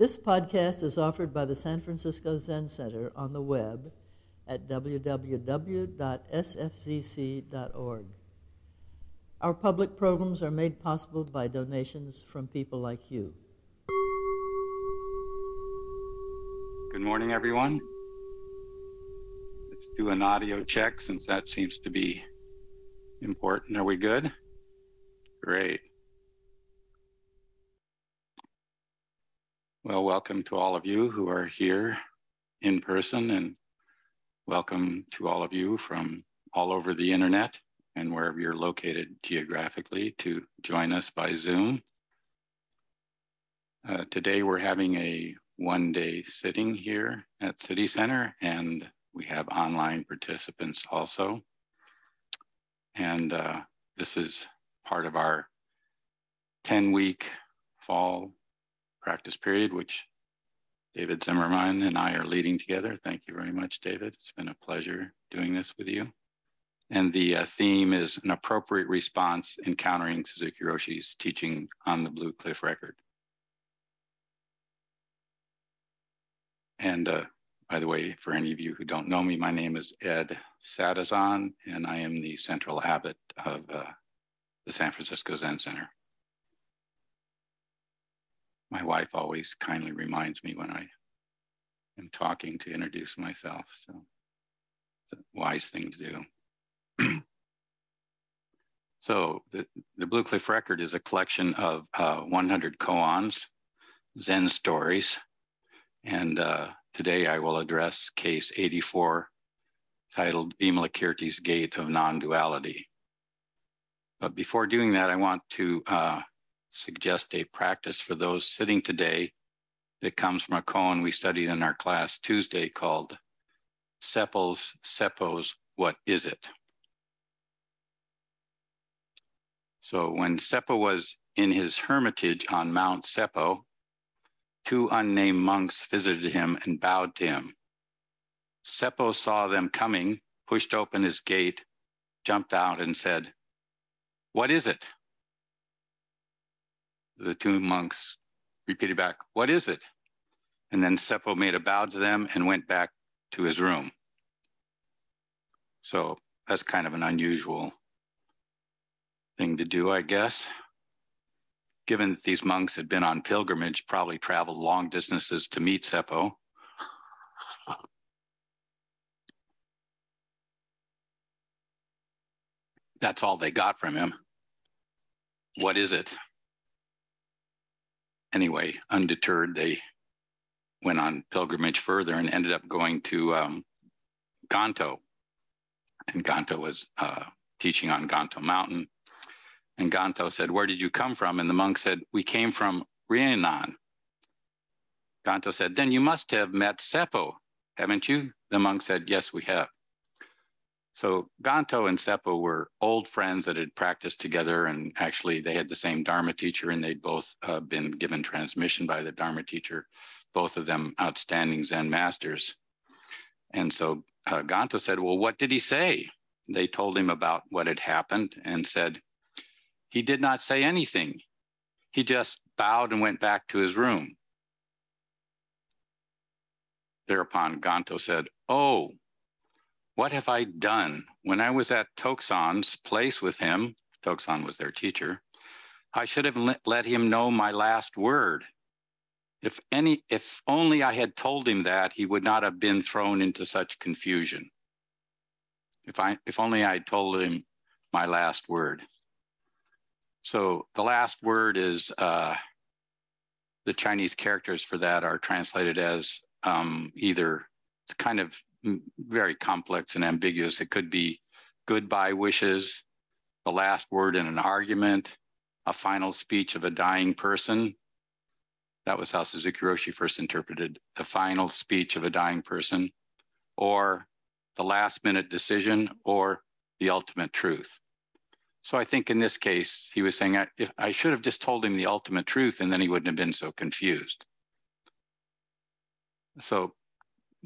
This podcast is offered by the San Francisco Zen Center on the web at www.sfzc.org. Our public programs are made possible by donations from people like you. Good morning, everyone. Let's do an audio check since that seems to be important. Are we good? Great. Well, welcome to all of you who are here in person, and welcome to all of you from all over the internet and wherever you're located geographically to join us by Zoom. Uh, today, we're having a one day sitting here at City Center, and we have online participants also. And uh, this is part of our 10 week fall practice period, which David Zimmerman and I are leading together. Thank you very much, David. It's been a pleasure doing this with you. And the uh, theme is an appropriate response encountering Suzuki Roshi's teaching on the Blue Cliff record. And uh, by the way, for any of you who don't know me, my name is Ed Sattizahn, and I am the central abbot of uh, the San Francisco Zen Center. My wife always kindly reminds me when I am talking to introduce myself, so it's a wise thing to do. so the, the Blue Cliff Record is a collection of uh, 100 koans, Zen stories, and uh, today I will address case 84 titled Vimalakirti's Gate of Non-Duality. But before doing that, I want to uh, suggest a practice for those sitting today that comes from a koan we studied in our class Tuesday called Seppo's, Seppo's What Is It? So when Seppo was in his hermitage on Mount Seppo, two unnamed monks visited him and bowed to him. Seppo saw them coming, pushed open his gate, jumped out, and said, What is it? The two monks repeated back, What is it? And then Seppo made a bow to them and went back to his room. So that's kind of an unusual thing to do, I guess. Given that these monks had been on pilgrimage, probably traveled long distances to meet Seppo. That's all they got from him. What is it? Anyway, undeterred, they went on pilgrimage further and ended up going to um, Ganto. And Ganto was uh, teaching on Ganto Mountain. And Ganto said, Where did you come from? And the monk said, We came from Rionan. Ganto said, Then you must have met Seppo, haven't you? The monk said, Yes, we have. So Ganto and Seppo were old friends that had practiced together, and actually they had the same Dharma teacher, and they'd both uh, been given transmission by the Dharma teacher, both of them outstanding Zen masters. And so uh, Ganto said, Well, what did he say? They told him about what had happened and said, He did not say anything. He just bowed and went back to his room. Thereupon Ganto said, Oh, what have I done? When I was at Toksan's place with him, Toksan was their teacher, I should have let him know my last word. If any, if only I had told him that, he would not have been thrown into such confusion. If I, if only I had told him my last word. So the last word is uh, the Chinese characters for that are translated as um, either it's kind of very complex and ambiguous. It could be goodbye wishes, the last word in an argument, a final speech of a dying person. That was how Suzuki Roshi first interpreted the final speech of a dying person, or the last minute decision, or the ultimate truth. So I think in this case, he was saying, I, if I should have just told him the ultimate truth, and then he wouldn't have been so confused. So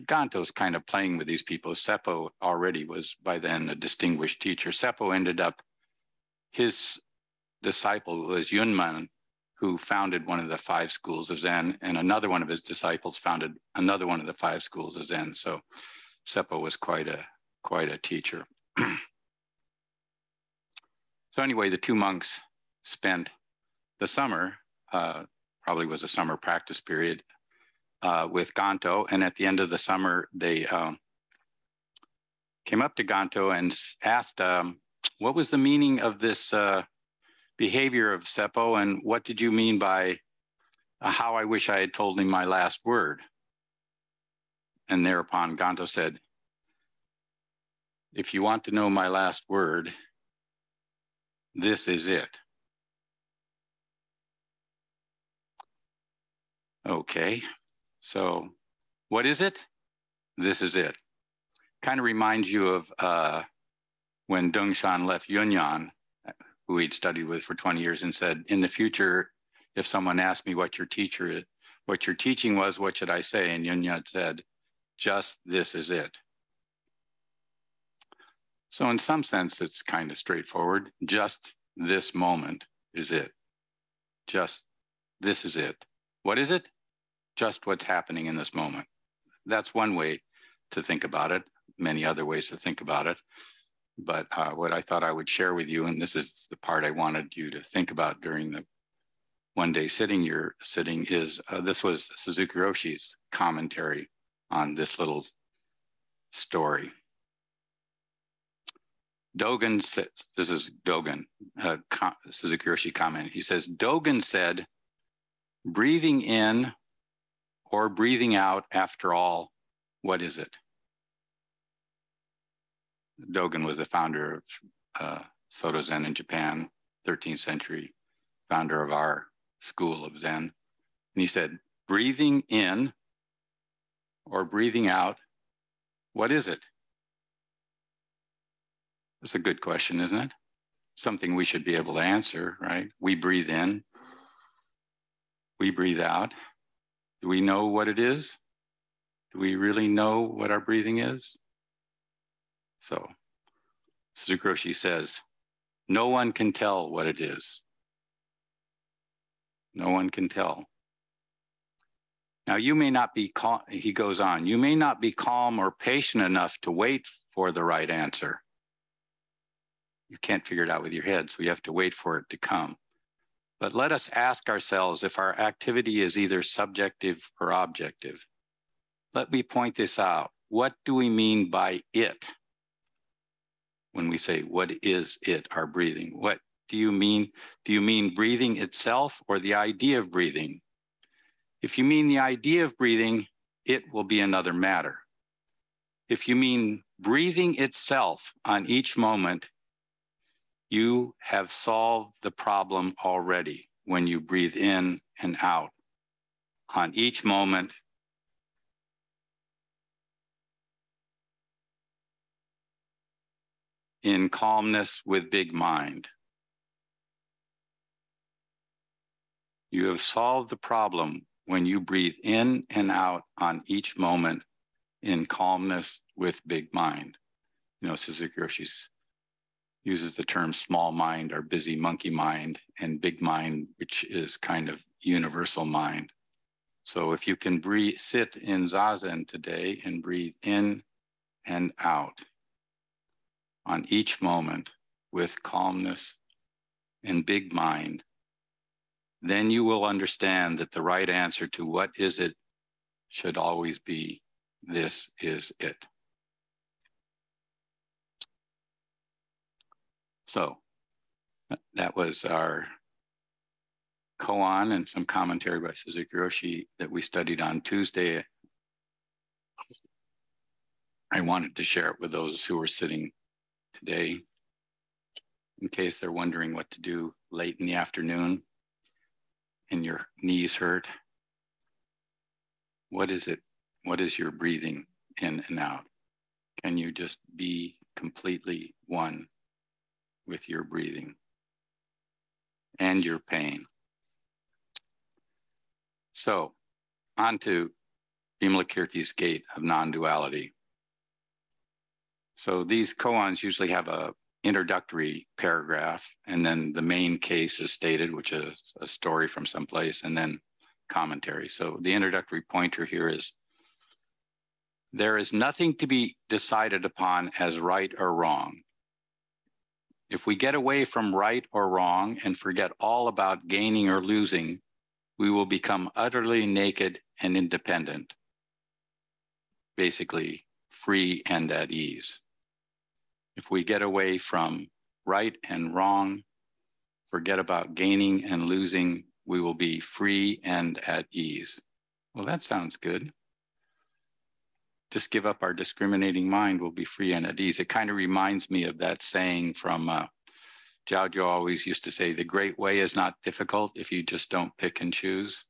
Ganto's kind of playing with these people. Seppo already was by then a distinguished teacher. Seppo ended up, his disciple was Yunmen, who founded one of the five schools of Zen, and another one of his disciples founded another one of the five schools of Zen. So Seppo was quite a quite a teacher. so anyway, the two monks spent the summer, uh, probably was a summer practice period, uh, with Ganto, and at the end of the summer, they um, came up to Ganto and asked, um, "What was the meaning of this?" Uh, behavior of Seppo and what did you mean by uh, how I wish I had told him my last word? And thereupon Ganto said, If you want to know my last word, this is it. Okay, so what is it? This is it. Kind of reminds you of uh, when Dongshan left Yunyan who he'd studied with for 20 years and said, in the future, if someone asked me what your teacher, is, what your teaching was, what should I say? And Yun said, just this is it. So in some sense, it's kind of straightforward. Just this moment is it. Just this is it. What is it? Just what's happening in this moment. That's one way to think about it. Many other ways to think about it. But uh, what I thought I would share with you, and this is the part I wanted you to think about during the one day sitting you're sitting, is uh, this was Suzuki Roshi's commentary on this little story. Dogen says, this is Dogen, uh, Suzuki Roshi comment. He says, Dogen said, breathing in or breathing out, after all, what is it? Dogen was the founder of uh, Soto Zen in Japan, 13th century, founder of our school of Zen. And he said, breathing in or breathing out, what is it? That's a good question, isn't it? Something we should be able to answer, right? We breathe in, we breathe out. Do we know what it is? Do we really know what our breathing is? So Suzuki says, no one can tell what it is. No one can tell. Now, you may not be, calm, he goes on, you may not be calm or patient enough to wait for the right answer. You can't figure it out with your head, so you have to wait for it to come. But let us ask ourselves if our activity is either subjective or objective. Let me point this out. What do we mean by it? when we say, what is it, our breathing? What do you mean? Do you mean breathing itself or the idea of breathing? If you mean the idea of breathing, it will be another matter. If you mean breathing itself on each moment, you have solved the problem already when you breathe in and out. On each moment, in calmness with big mind. You have solved the problem when you breathe in and out on each moment in calmness with big mind. You know, Suzuki Roshi uses the term small mind or busy monkey mind and big mind, which is kind of universal mind. So if you can breathe, sit in zazen today and breathe in and out on each moment with calmness and big mind, then you will understand that the right answer to what is it should always be this is it. So uh, that was our koan and some commentary by Suzuki Roshi that we studied on Tuesday. I wanted to share it with those who are sitting today in case they're wondering what to do late in the afternoon and your knees hurt. What is it? What is your breathing in and out? Can you just be completely one with your breathing and your pain? So, on to Vimalakirti's gate of non duality. So these koans usually have a introductory paragraph, and then the main case is stated, which is a story from someplace, and then commentary. So the introductory pointer here is there is nothing to be decided upon as right or wrong. If we get away from right or wrong and forget all about gaining or losing, we will become utterly naked and independent, basically free and at ease. If we get away from right and wrong, forget about gaining and losing, we will be free and at ease. Well, that sounds good. Just give up our discriminating mind, we'll be free and at ease. It kind of reminds me of that saying from uh, Jiao always used to say, the great way is not difficult if you just don't pick and choose.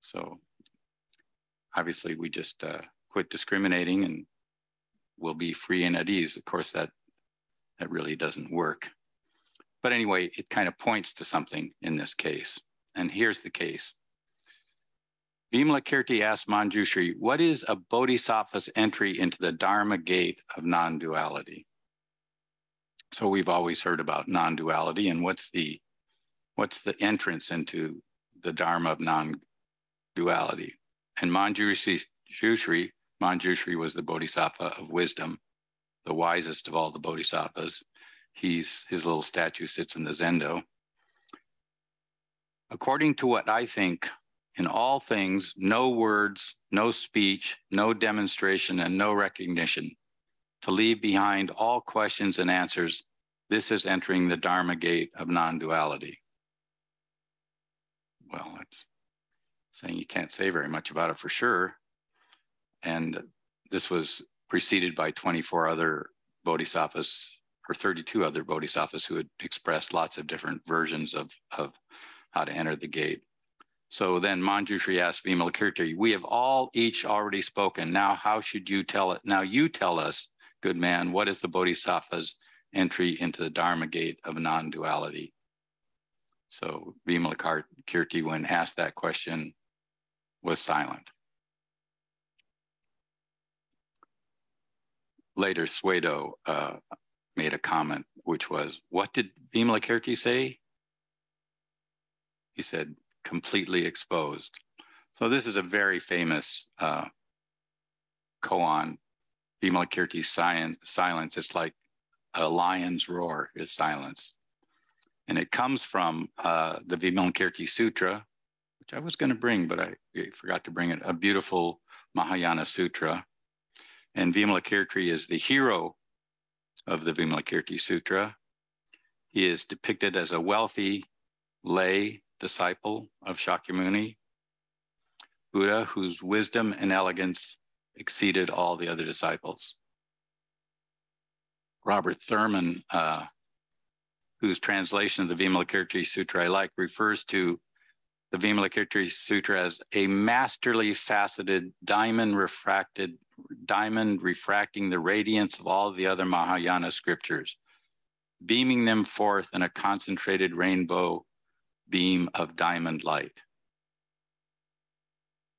So obviously we just uh, quit discriminating and we'll be free and at ease. Of course, that, that really doesn't work. But anyway, it kind of points to something in this case. And here's the case. Vimalakirti asked Manjushri, what is a bodhisattva's entry into the Dharma gate of non-duality? So we've always heard about non-duality and what's the what's the entrance into the Dharma of non-duality? And Manjushri, Manjushri was the bodhisattva of wisdom, the wisest of all the bodhisattvas. He's his little statue sits in the zendo. According to what I think, in all things, no words, no speech, no demonstration, and no recognition to leave behind all questions and answers, this is entering the Dharma gate of non duality. Well, it's saying you can't say very much about it for sure. And this was preceded by 24 other bodhisattvas or 32 other bodhisattvas who had expressed lots of different versions of, of how to enter the gate. So then Manjushri asked Vimalakirti, we have all each already spoken. Now, how should you tell it? Now you tell us good man, what is the Bodhisattva's entry into the Dharma gate of non-duality? So Vimalakirti, when asked that question, was silent. Later, Xuedou uh, made a comment, which was, what did Vimalakirti say? He said, completely exposed. So this is a very famous uh, koan Vimalakirti's silence. It's like a lion's roar is silence. And it comes from uh, the Vimalakirti Sutra, which I was going to bring, but I forgot to bring it, a beautiful Mahayana Sutra. And Vimalakirti is the hero of the Vimalakirti Sutra. He is depicted as a wealthy lay disciple of Shakyamuni, Buddha, whose wisdom and elegance exceeded all the other disciples. Robert Thurman, uh, whose translation of the Vimalakirti Sutra I like, refers to the Vimalakirti Sutra as a masterly faceted diamond refracted diamond refracting the radiance of all the other Mahayana scriptures, beaming them forth in a concentrated rainbow beam of diamond light.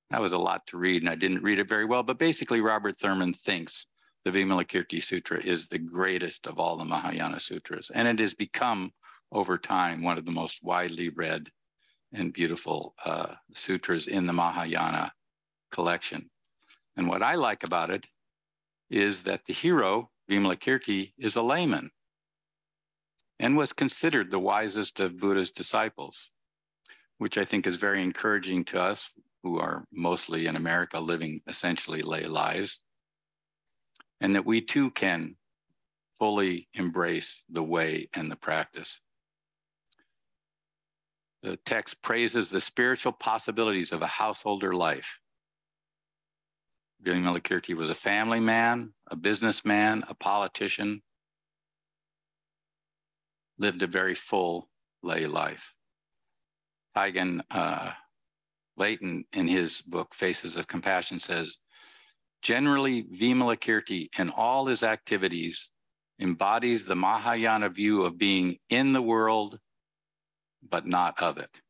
That was a lot to read, and I didn't read it very well. But basically, Robert Thurman thinks the Vimalakirti Sutra is the greatest of all the Mahayana sutras, and it has become over time one of the most widely read and beautiful uh, sutras in the Mahayana collection. And what I like about it is that the hero, Vimalakirti, is a layman and was considered the wisest of Buddha's disciples, which I think is very encouraging to us who are mostly in America living essentially lay lives, and that we too can fully embrace the way and the practice. The text praises the spiritual possibilities of a householder life. Vimalakirti was a family man, a businessman, a politician, lived a very full lay life. Taigen uh, Leighton, in his book Faces of Compassion, says generally, Vimalakirti in all his activities embodies the Mahayana view of being in the world, but not of it.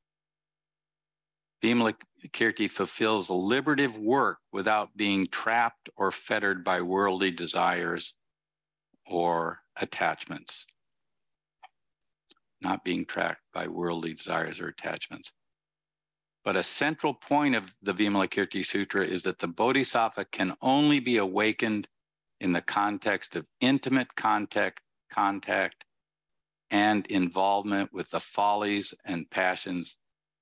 Vimalakirti fulfills liberative work without being trapped or fettered by worldly desires or attachments, not being tracked by worldly desires or attachments. But a central point of the Vimalakirti Sutra is that the Bodhisattva can only be awakened in the context of intimate contact, contact and involvement with the follies and passions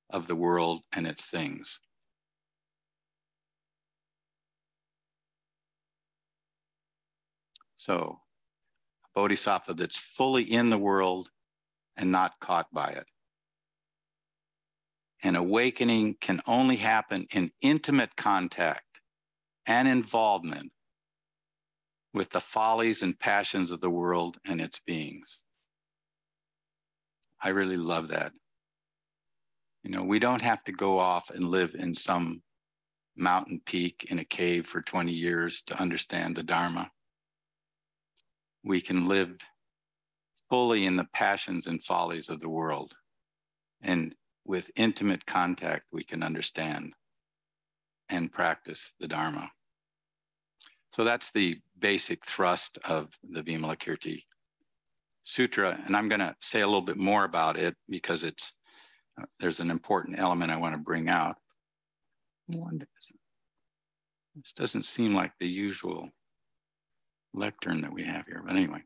of the world and its things. So, a bodhisattva that's fully in the world and not caught by it. An awakening can only happen in intimate contact and involvement with the follies and passions of the world and its beings. I really love that. You know, we don't have to go off and live in some mountain peak in a cave for 20 years to understand the Dharma. We can live fully in the passions and follies of the world. And with intimate contact, we can understand and practice the Dharma. So that's the basic thrust of the Vimalakirti Sutra. And I'm going to say a little bit more about it because it's uh, there's an important element I want to bring out. This doesn't seem like the usual lectern that we have here, but anyway.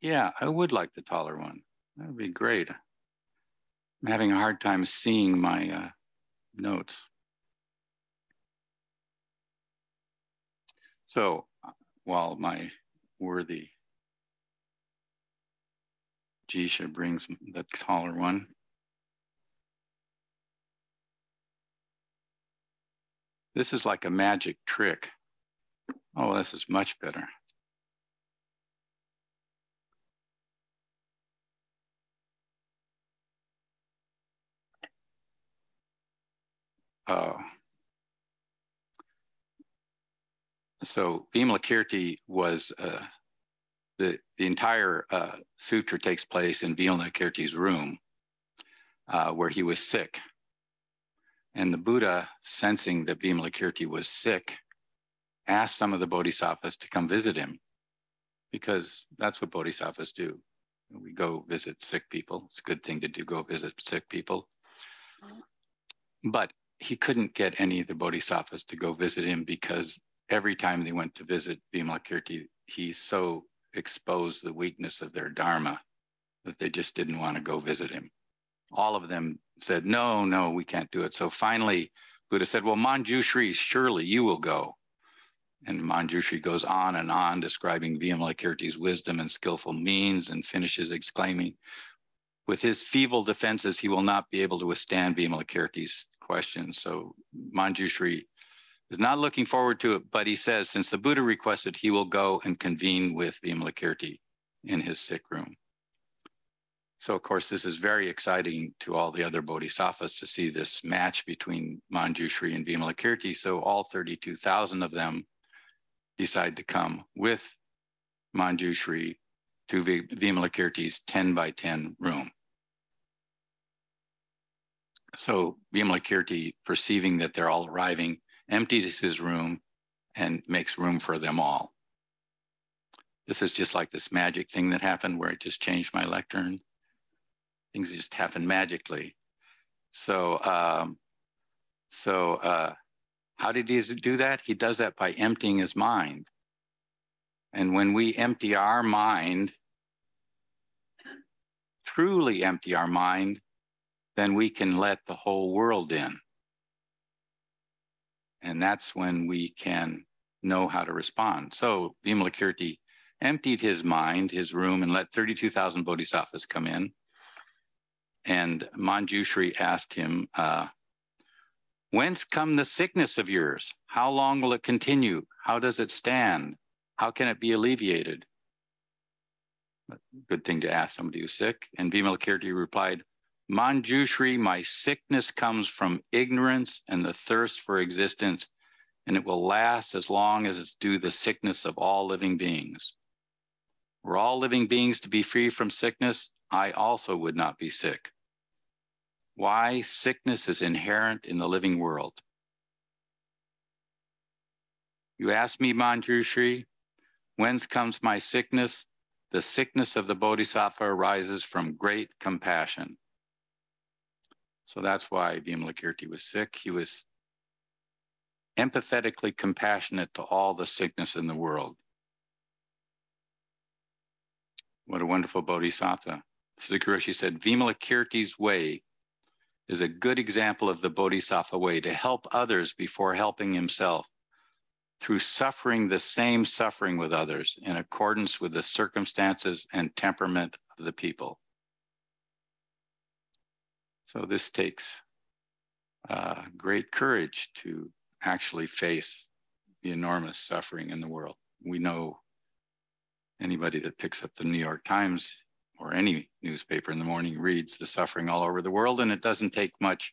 Yeah, I would like the taller one. That would be great. I'm having a hard time seeing my uh, notes. So while my worthy Jisha brings the taller one, this is like a magic trick. Oh, this is much better. Oh. so Vimalakirti was uh, the the entire uh, sutra takes place in Vimalakirti's room, uh, where he was sick. And the Buddha, sensing that Vimalakirti was sick, asked some of the bodhisattvas to come visit him, because that's what bodhisattvas do. We go visit sick people. It's a good thing to do. Go visit sick people. But he couldn't get any of the bodhisattvas to go visit him because every time they went to visit Vimalakirti, he so exposed the weakness of their dharma that they just didn't want to go visit him. All of them said, no, no, we can't do it. So finally, Buddha said, well, Manjushri, surely you will go. And Manjushri goes on and on describing Vimalakirti's wisdom and skillful means and finishes exclaiming, with his feeble defenses, he will not be able to withstand Vimalakirti's questions. So Manjushri is not looking forward to it, but he says, since the Buddha requested, he will go and convene with Vimalakirti in his sick room. So, of course, this is very exciting to all the other bodhisattvas to see this match between Manjushri and Vimalakirti. So, all 32,000 of them decide to come with Manjushri to Vimalakirti's 10 by 10 room. So, Vimalakirti, perceiving that they're all arriving, empties his room and makes room for them all. This is just like this magic thing that happened where I just changed my lectern. Things just happen magically. So, um, so uh, how did he do that? He does that by emptying his mind. And when we empty our mind, truly empty our mind, then we can let the whole world in. And that's when we can know how to respond. So Vimalakirti emptied his mind, his room, and let 32,000 bodhisattvas come in. And Manjushri asked him, uh, Whence come the sickness of yours? How long will it continue? How does it stand? How can it be alleviated? Good thing to ask somebody who's sick. And Vimalakirti replied, Manjushri, my sickness comes from ignorance and the thirst for existence, and it will last as long as it's due the sickness of all living beings. Were all living beings to be free from sickness, I also would not be sick. Why? Sickness is inherent in the living world. You ask me, Manjushri, whence comes my sickness? The sickness of the Bodhisattva arises from great compassion. So that's why Vimalakirti was sick. He was empathetically compassionate to all the sickness in the world. What a wonderful bodhisattva. Suzuki Roshi said, Vimalakirti's way is a good example of the bodhisattva way to help others before helping himself through suffering the same suffering with others in accordance with the circumstances and temperament of the people. So this takes uh, great courage to actually face the enormous suffering in the world. We know anybody that picks up the New York Times or any newspaper in the morning reads the suffering all over the world, and it doesn't take much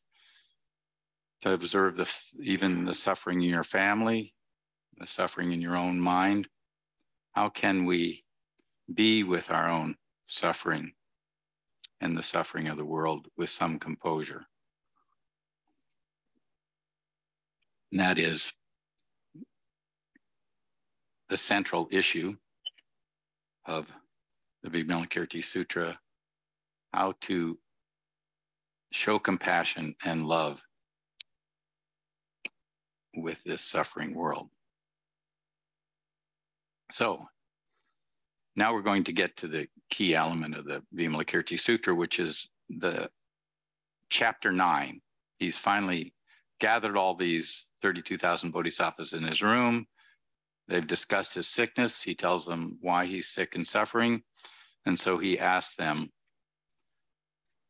to observe the even the suffering in your family, the suffering in your own mind. How can we be with our own suffering and the suffering of the world with some composure? And that is the central issue of the Vimalakirti Sutra, how to show compassion and love with this suffering world. So now we're going to get to the key element of the Vimalakirti Sutra, which is the chapter nine. He's finally gathered all these 32,000 bodhisattvas in his room. They've discussed his sickness. He tells them why he's sick and suffering. And so he asks them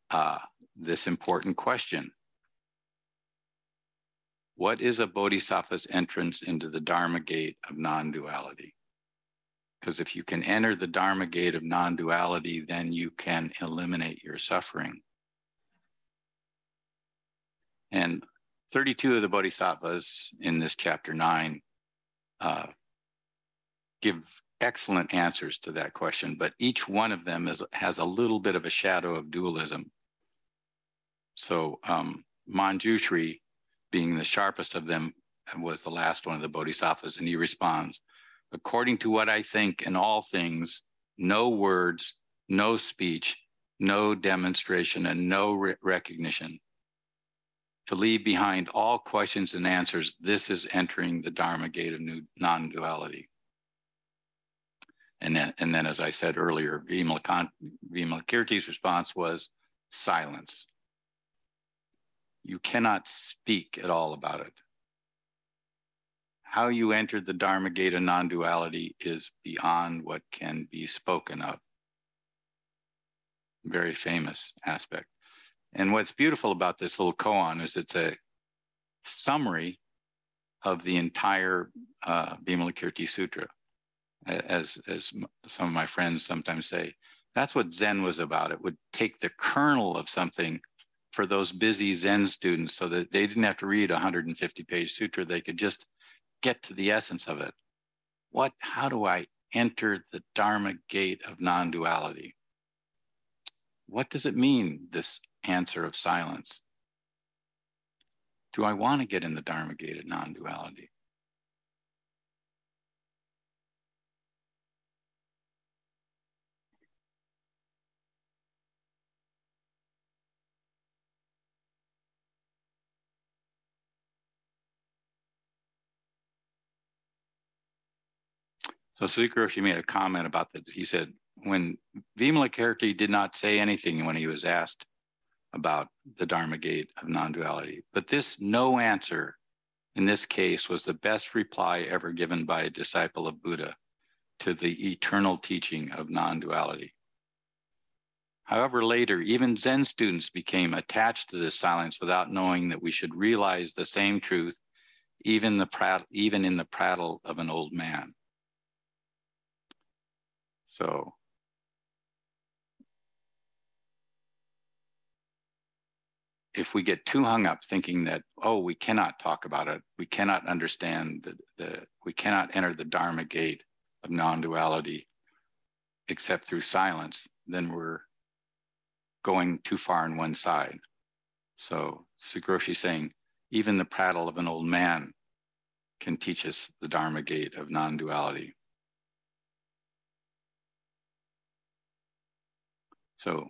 uh, this important question What is a bodhisattva's entrance into the Dharma gate of non duality? Because if you can enter the Dharma gate of non duality, then you can eliminate your suffering. And 32 of the bodhisattvas in this chapter 9 uh, give excellent answers to that question, but each one of them is, has a little bit of a shadow of dualism. So um, Manjushri, being the sharpest of them, was the last one of the bodhisattvas, and he responds, according to what I think in all things, no words, no speech, no demonstration, and no re- recognition to leave behind all questions and answers, this is entering the Dharma gate of non duality. And then, and then, as I said earlier, Vimalakirti's response was silence. You cannot speak at all about it. How you entered the Dharma gate of non duality is beyond what can be spoken of. Very famous aspect. And what's beautiful about this little koan is it's a summary of the entire uh, Vimalakirti Sutra. As, as some of my friends sometimes say, that's what Zen was about. It would take the kernel of something for those busy Zen students so that they didn't have to read a 150 page sutra. They could just get to the essence of it. What, how do I enter the Dharma gate of non duality? What does it mean, this answer of silence. Do I want to get in the Dharma gate of non duality? So Suzuki Roshi made a comment about that. He said, when Vimalakirti did not say anything when he was asked about the Dharma gate of non duality. But this no answer in this case was the best reply ever given by a disciple of Buddha to the eternal teaching of non duality. However, later, even Zen students became attached to this silence without knowing that we should realize the same truth even, the prat- even in the prattle of an old man. So if we get too hung up thinking that oh we cannot talk about it we cannot understand the, the we cannot enter the dharma gate of non-duality except through silence then we're going too far on one side. So Suzuki Roshi saying even the prattle of an old man can teach us the Dharma gate of non So,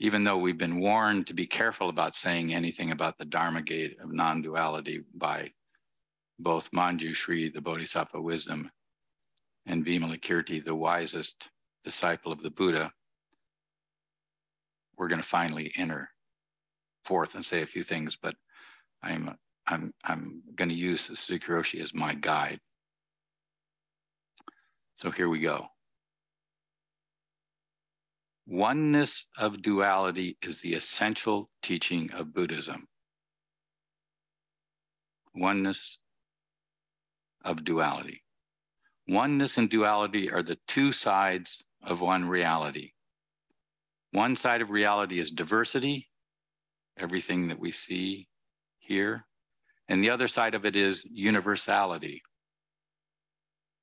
even though we've been warned to be careful about saying anything about the Dharma gate of non duality by both Manjushri, the Bodhisattva wisdom, and Vimalakirti, the wisest disciple of the Buddha, we're going to finally enter forth and say a few things, but I'm I'm I'm going to use Suzuki Roshi as my guide. So here we go. Oneness of duality is the essential teaching of Buddhism. Oneness of duality. Oneness and duality are the two sides of one reality. One side of reality is diversity, everything that we see here. And the other side of it is universality.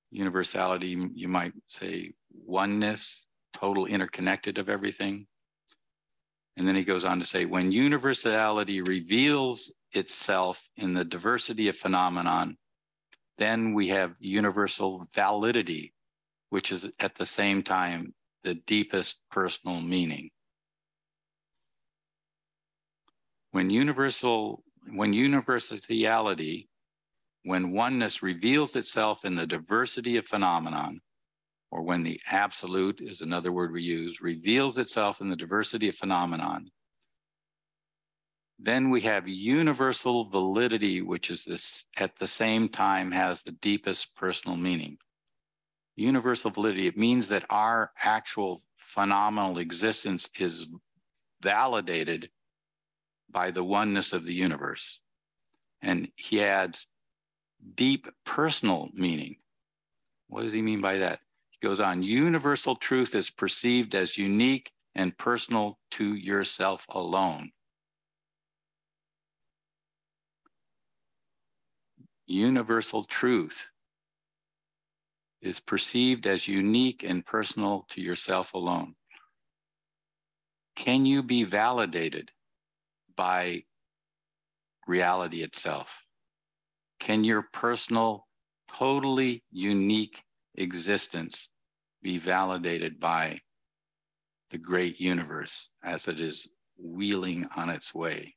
Universality, you might say oneness, total interconnected of everything. And then he goes on to say, when universality reveals itself in the diversity of phenomenon, then we have universal validity, which is at the same time the deepest personal meaning. When universal, when universality, when oneness reveals itself in the diversity of phenomenon, or when the absolute is another word we use, reveals itself in the diversity of phenomenon, then we have universal validity, which is this at the same time has the deepest personal meaning. Universal validity, it means that our actual phenomenal existence is validated by the oneness of the universe. And he adds deep personal meaning. What does he mean by that? Goes on universal truth is perceived as unique and personal to yourself alone. Universal truth is perceived as unique and personal to yourself alone. Can you be validated by reality itself? Can your personal, totally unique existence be validated by the great universe as it is wheeling on its way?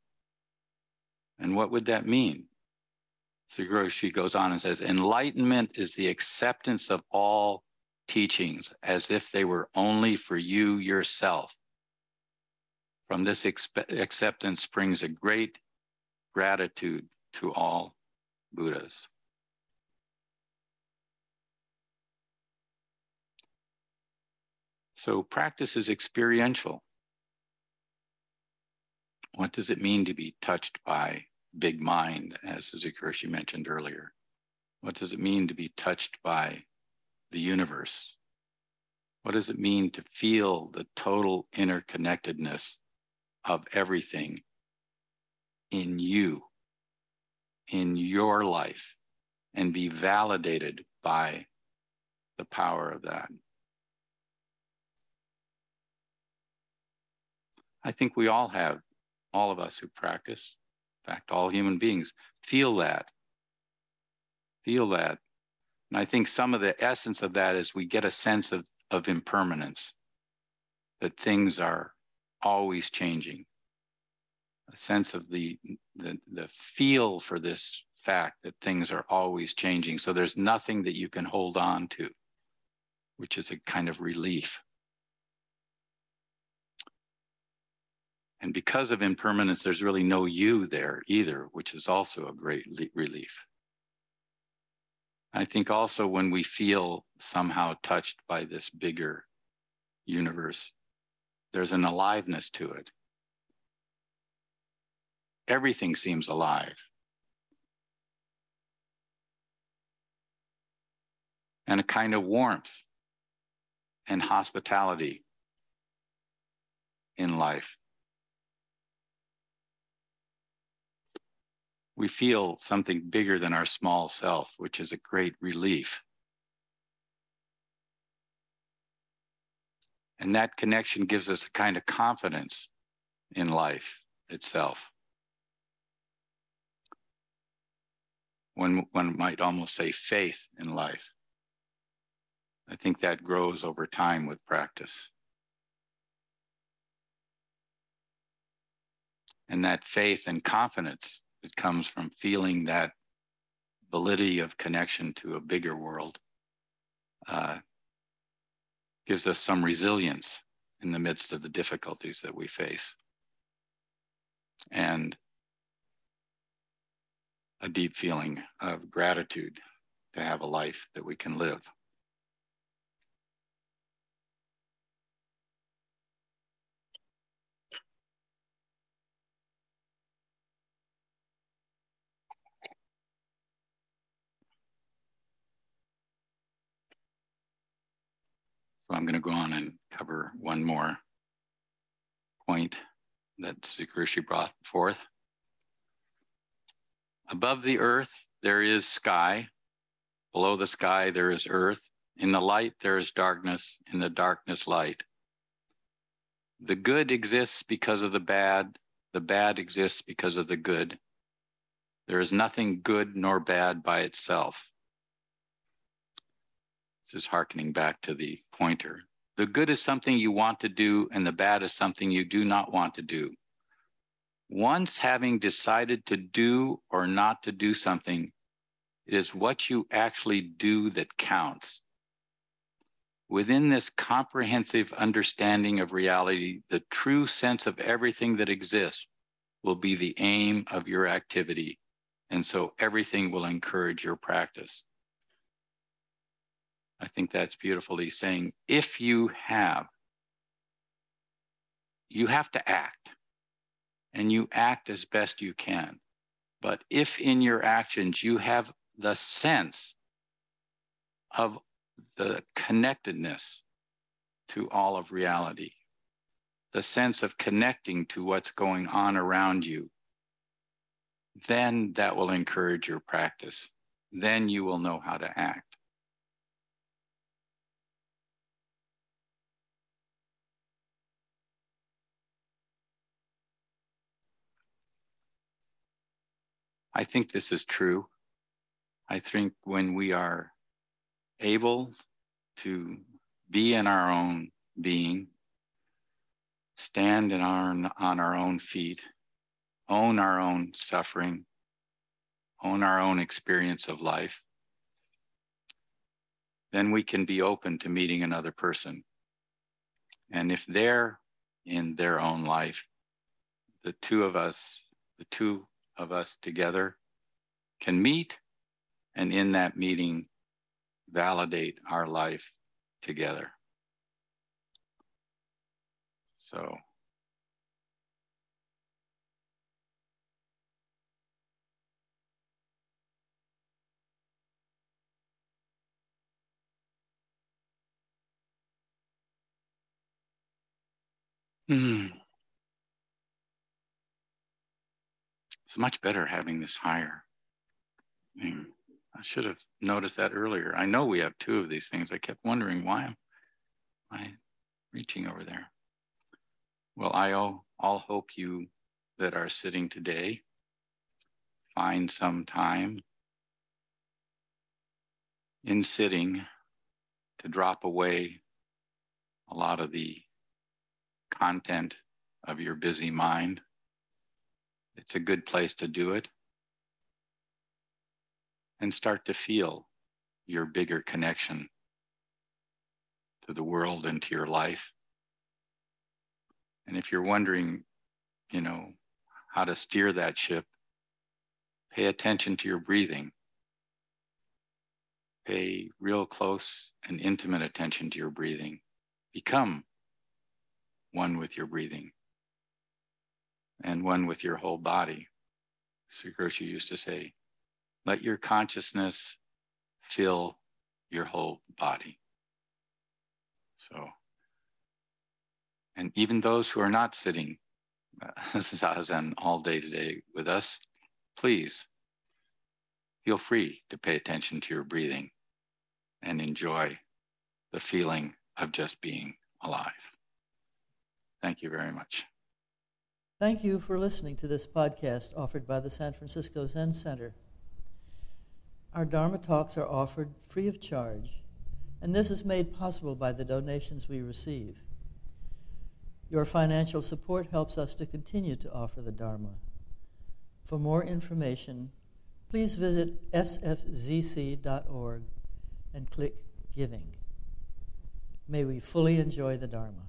And what would that mean? Suzuki goes on and says, Enlightenment is the acceptance of all teachings as if they were only for you yourself. From this expe- acceptance springs a great gratitude to all Buddhas. So, practice is experiential. What does it mean to be touched by big mind, as Suzuki mentioned earlier? What does it mean to be touched by the universe? What does it mean to feel the total interconnectedness of everything in you, in your life, and be validated by the power of that? I think we all have, all of us who practice, in fact, all human beings feel that. Feel that. And I think some of the essence of that is we get a sense of, of impermanence, that things are always changing. A sense of the, the, the feel for this fact that things are always changing. So there's nothing that you can hold on to, which is a kind of relief. And because of impermanence, there's really no you there either, which is also a great relief. I think also when we feel somehow touched by this bigger universe, there's an aliveness to it. Everything seems alive. And a kind of warmth and hospitality in life. We feel something bigger than our small self, which is a great relief. And that connection gives us a kind of confidence in life itself. One, one might almost say faith in life. I think that grows over time with practice. And that faith and confidence that comes from feeling that validity of connection to a bigger world uh, gives us some resilience in the midst of the difficulties that we face. And a deep feeling of gratitude to have a life that we can live. So I'm going to go on and cover one more point that Sri brought forth. Above the earth, there is sky. Below the sky, there is earth. In the light, there is darkness. In the darkness, light. The good exists because of the bad. The bad exists because of the good. There is nothing good nor bad by itself. This is hearkening back to the pointer. The good is something you want to do, and the bad is something you do not want to do. Once having decided to do or not to do something, it is what you actually do that counts. Within this comprehensive understanding of reality, the true sense of everything that exists will be the aim of your activity. And so everything will encourage your practice. I think that's beautiful. He's saying, if you have, you have to act and you act as best you can. But if in your actions you have the sense of the connectedness to all of reality, the sense of connecting to what's going on around you, then that will encourage your practice. Then you will know how to act. I think this is true. I think when we are able to be in our own being, stand in our, on our own feet, own our own suffering, own our own experience of life, then we can be open to meeting another person. And if they're in their own life, the two of us, the two of us together can meet and in that meeting validate our life together. So Hmm. It's much better having this higher. Thing. I should have noticed that earlier. I know we have two of these things. I kept wondering why am I reaching over there? Well, I all, hope you that are sitting today find some time in sitting to drop away a lot of the content of your busy mind it's a good place to do it. And start to feel your bigger connection to the world and to your life. And if you're wondering, you know, how to steer that ship, pay attention to your breathing. Pay real close and intimate attention to your breathing. Become one with your breathing and one with your whole body. Suzuki Roshi used to say, let your consciousness fill your whole body. So, and even those who are not sitting uh, zazen all day today with us, please feel free to pay attention to your breathing and enjoy the feeling of just being alive. Thank you very much. Thank you for listening to this podcast offered by the San Francisco Zen Center. Our Dharma talks are offered free of charge, and this is made possible by the donations we receive. Your financial support helps us to continue to offer the Dharma. For more information, please visit sfzc.org and click Giving. May we fully enjoy the Dharma.